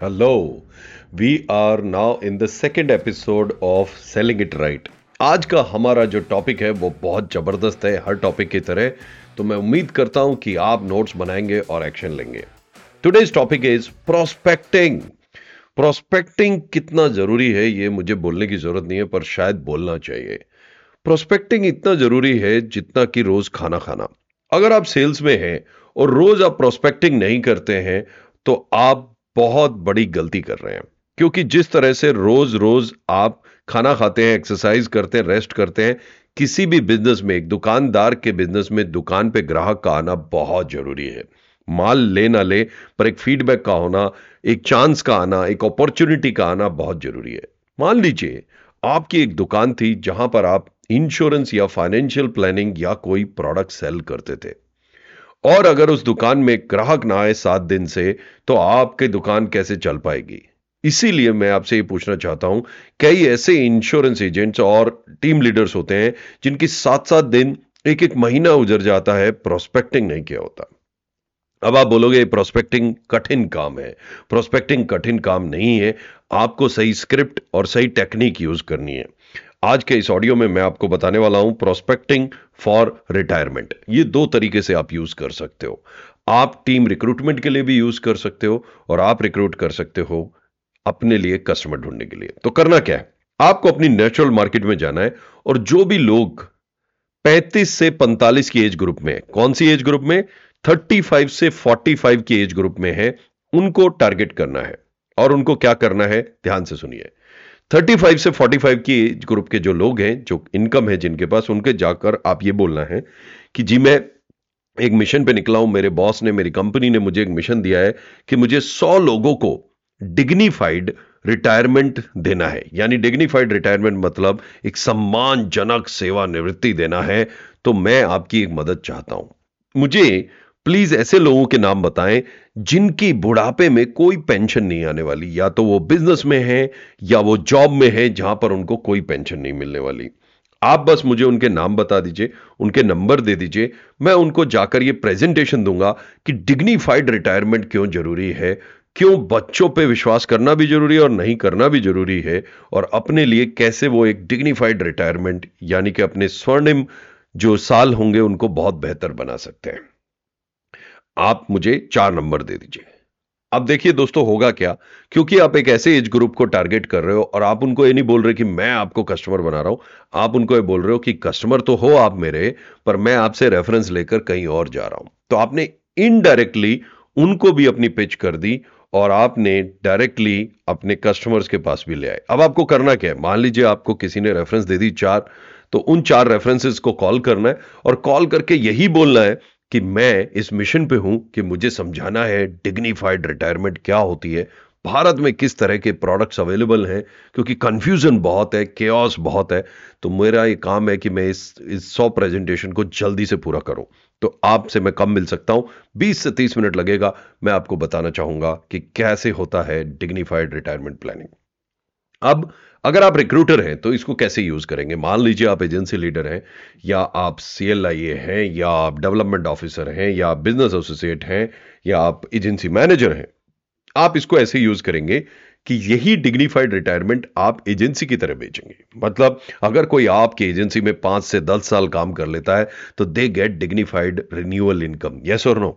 Hello, we are now in the second episode of Selling It Right. आज का हमारा जो टॉपिक है वो बहुत ज़बरदस्त है हर टॉपिक की तरह। तो मैं उम्मीद करता हूँ कि आप नोट्स बनाएँगे और एक्शन लेंगे। Today's topic is prospecting prospecting कितना ज़रूरी है ये मुझे बोलने की ज़रूरत नहीं है पर शायद बोलना चाहिए। प्रोस्पेक्टिंग इतना ज़रूरी है जितना कि रोज खाना खाना। अगर आप सेल्स में हैं और रोज आप प्रोस्पेक्टिंग नहीं करते हैं तो आप बहुत बड़ी गलती कर रहे हैं। क्योंकि जिस तरह से रोज रोज आप खाना खाते हैं एक्सरसाइज करते हैं रेस्ट करते हैं, किसी भी बिज़नेस में, एक दुकानदार के बिज़नेस में दुकान पे ग्राहक का आना बहुत ज़रूरी है। माल ले ना ले, पर एक फीडबैक का होना, एक चांस का आना, एक अपॉर्चुनिटी का आना बहुत ज़रूरी है। मान लीजिए, आपकी एक दुकान थी जहाँ पर आप इंश्योरेंस या फाइनेंशियल प्लानिंग या कोई प्रोडक्ट सेल करते थे। और अगर उस दुकान में ग्राहक ना आए सात दिन से तो आपकी दुकान कैसे चल पाएगी? इसीलिए मैं आपसे ये पूछना चाहता हूँ, कई ऐसे इंश्योरेंस एजेंट्स और टीम लीडर्स होते हैं, जिनकी सात सात दिन एक एक महीना उजर जाता है प्रोस्पेक्टिंग नहीं किया होता। अब आप बोलोगे प्रोस्पेक्टिंग कठिन काम है। प्रोस्पेक्टिंग कठिन काम नहीं है। आपको सही स्क्रिप्ट और सही टेक्निक यूज़ करनी है। आज के इस ऑडियो में मैं आपको बताने वाला हूँ प्रोस्पेक्टिंग फॉर रिटायरमेंट ये दो तरीके से आप यूज़ कर सकते हो। आप टीम रिक्रूटमेंट के लिए भी यूज़ कर सकते हो और आप रिक्रूट कर सकते हो अपने लिए कस्टमर ढूँढने के लिए। तो करना क्या है? आपको अपनी नेचुरल मार्केट में जाना है और जो भी लोग 35 से 45 की एज ग्रुप में कौन सी एज ग्रुप में? 35 से 45 की एज ग्रुप में है, उनको टारगेट करना है। और उनको क्या करना है? ध्यान से सुनिए। 35 से 45 की एज ग्रुप के जो लोग हैं, जो इनकम है जिनके पास, उनके जाकर आप ये बोलना है कि जी मैं एक मिशन पे निकला हूँ, मेरे बॉस ने, मेरी कंपनी ने मुझे एक मिशन दिया है कि मुझे 100 लोगों को डिग्निफाइड रिटायरमेंट देना है। यानी डिग्निफाइड रिटायरमेंट मतलब एक सम्मानजनक सेवा निवृत्ति देना है। तो मैं आपकी एक मदद चाहता हूँ। मुझे प्लीज़ ऐसे लोगों के नाम बताएँ जिनकी बुढ़ापे में कोई पेंशन नहीं आने वाली। या तो वो बिज़नेस में है या वो जॉब में है जहाँ पर उनको कोई पेंशन नहीं मिलने वाली। आप बस मुझे उनके नाम बता दीजिए, उनके नंबर दे दीजिए। मैं उनको जाकर ये प्रेजेंटेशन दूँगा कि डिग्निफाइड रिटायरमेंट क्यों ज़रूरी है, क्यों बच्चों पे विश्वास करना भी ज़रूरी है और नहीं करना भी ज़रूरी है, और अपने लिए कैसे वो एक डिग्निफाइड रिटायरमेंट यानी कि अपने स्वर्णिम जो साल होंगे उनको बहुत बेहतर बना सकते हैं। आप मुझे चार नंबर दे दीजिए। अब देखिए दोस्तों होगा क्या? क्योंकि आप एक ऐसे एज ग्रुप को टारगेट कर रहे हो और आप उनको ये नहीं बोल रहे कि मैं आपको कस्टमर बना रहा हूँ। आप उनको ये बोल रहे हो कि कस्टमर तो हो आप मेरे, पर मैं आपसे रेफरेंस लेकर कहीं और जा रहा हूँ। तो आपने इनडायरेक्टली उनको भी अपनी पिच कर दी और आपने डायरेक्टली अपने कस्टमर्स के पास भी ले आए। अब आपको करना क्या है? मान लीजिए आपको किसी ने रेफरेंस दे दी चार तो उन चार रेफरेंसेस को कॉल करना है और कॉल करके यही बोलना है कि मैं इस मिशन पे हूँ कि मुझे समझाना है डिग्निफाइड रिटायरमेंट क्या होती है, भारत में किस तरह के प्रोडक्ट्स अवेलेबल हैं, क्योंकि कंफ्यूजन बहुत है केओस बहुत है तो मेरा ये काम है कि मैं इस इस सौ प्रेजेंटेशन को जल्दी से पूरा करूँ। तो आपसे मैं कम मिल सकता हूँ? 20 से 30 मिनट लगेगा, मैं आपको बताना चाहूँगा कि कैसे होता है डिग्निफाइड रिटायरमेंट प्लानिंग अब अगर आप रिक्रूटर हैं तो इसको कैसे यूज़ करेंगे? मान लीजिए आप एजेंसी लीडर हैं, या आप सीएलआईए हैं, या आप डेवलपमेंट ऑफिसर हैं, या आप बिज़नेस एसोसिएट हैं, या आप एजेंसी मैनेजर हैं, आप इसको ऐसे यूज़ करेंगे कि यही डिग्निफाइड रिटायरमेंट आप एजेंसी की तरह बेचेंगे मतलब अगर कोई आपकी एजेंसी में पाँच से दस साल काम कर लेता है तो they get dignified renewal income yes और नो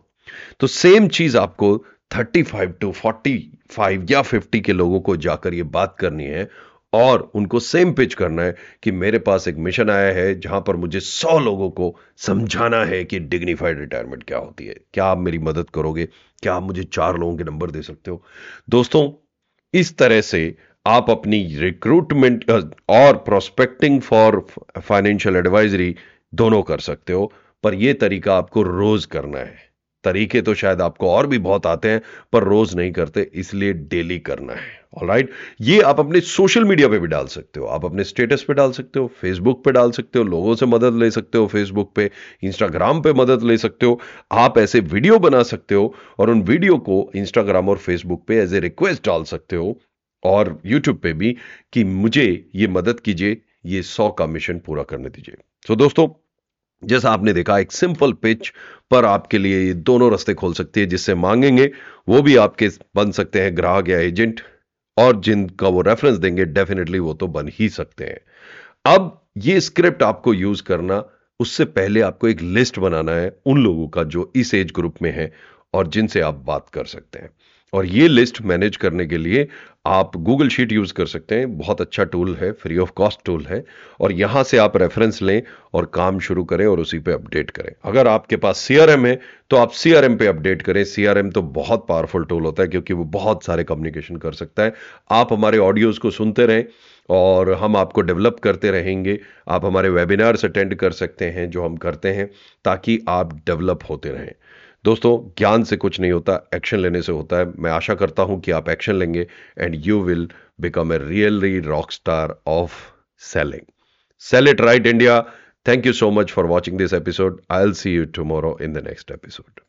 तो सेम चीज़ आपको 35 टू 45 या 50 के लोगों को जाकर ये बात करनी है और उनको सेम पिच करना है कि मेरे पास एक मिशन आया है जहाँ पर मुझे सौ लोगों को समझाना है कि डिग्निफाइड रिटायरमेंट क्या होती है। क्या आप मेरी मदद करोगे? क्या आप मुझे चार लोगों के नंबर दे सकते हो? दोस्तों, इस तरह से आप अपनी रिक्रूटमेंट और प्रोस्पेक्टिंग फॉर फाइनेंशियल एडवाइजरी दोनों कर सकते हो, पर यह तरीका आपको रोज करना है। तरीके तो शायद आपको और भी बहुत आते हैं पर रोज नहीं करते इसलिए डेली करना है। ऑलराइट ये आप अपने सोशल मीडिया पे भी डाल सकते हो। आप अपने स्टेटस पे डाल सकते हो फेसबुक पे डाल सकते हो लोगों से मदद ले सकते हो फेसबुक पे इंस्टाग्राम पे मदद ले सकते हो। आप ऐसे वीडियो बना सकते हो और उन वीडियो को इंस्टाग्राम और फेसबुक पे एज ए रिक्वेस्ट डाल सकते हो और यूट्यूब पे भी कि मुझे ये मदद कीजिए ये सौ का मिशन पूरा करने दीजिए। सो so, दोस्तों जैसा आपने देखा, एक सिंपल पिच पर आपके लिए ये दोनों रास्ते खोल सकती है, जिससे मांगेंगे, वो भी आपके बन सकते हैं ग्राहक या एजेंट, और जिनका वो रेफरेंस देंगे, डेफिनेटली वो तो बन ही सकते हैं। अब ये स्क्रिप्ट आपको यूज़ करना, उससे पहले आपको एक लिस्ट बनाना है उन लोगों का जो इस एज ग्रुप में है और जिनसे आप बात कर सकते हैं। और ये लिस्ट मैनेज करने के लिए आप गूगल शीट यूज़ कर सकते हैं। बहुत अच्छा टूल है फ्री ऑफ़ कॉस्ट टूल है। और यहाँ से आप रेफरेंस लें और काम शुरू करें और उसी पे अपडेट करें। अगर आपके पास सीआरएम है तो आप सीआरएम पे अपडेट करें। सीआरएम तो बहुत पावरफुल टूल होता है क्योंकि वो बहुत सारे कम्युनिकेशन कर सकता है। आप हमारे ऑडियोज को सुनते रहें और हम आपको डेवलप करते रहेंगे। आप हमारे वेबिनार्स अटेंड कर सकते हैं, जो हम करते हैं, ताकि आप डेवलप होते रहें। दोस्तों, ज्ञान से कुछ नहीं होता एक्शन लेने से होता है। मैं आशा करता हूँ कि आप एक्शन लेंगे and you will become a really rock star of selling sell it right India thank you so much for watching this episode I'll see you tomorrow in the next episode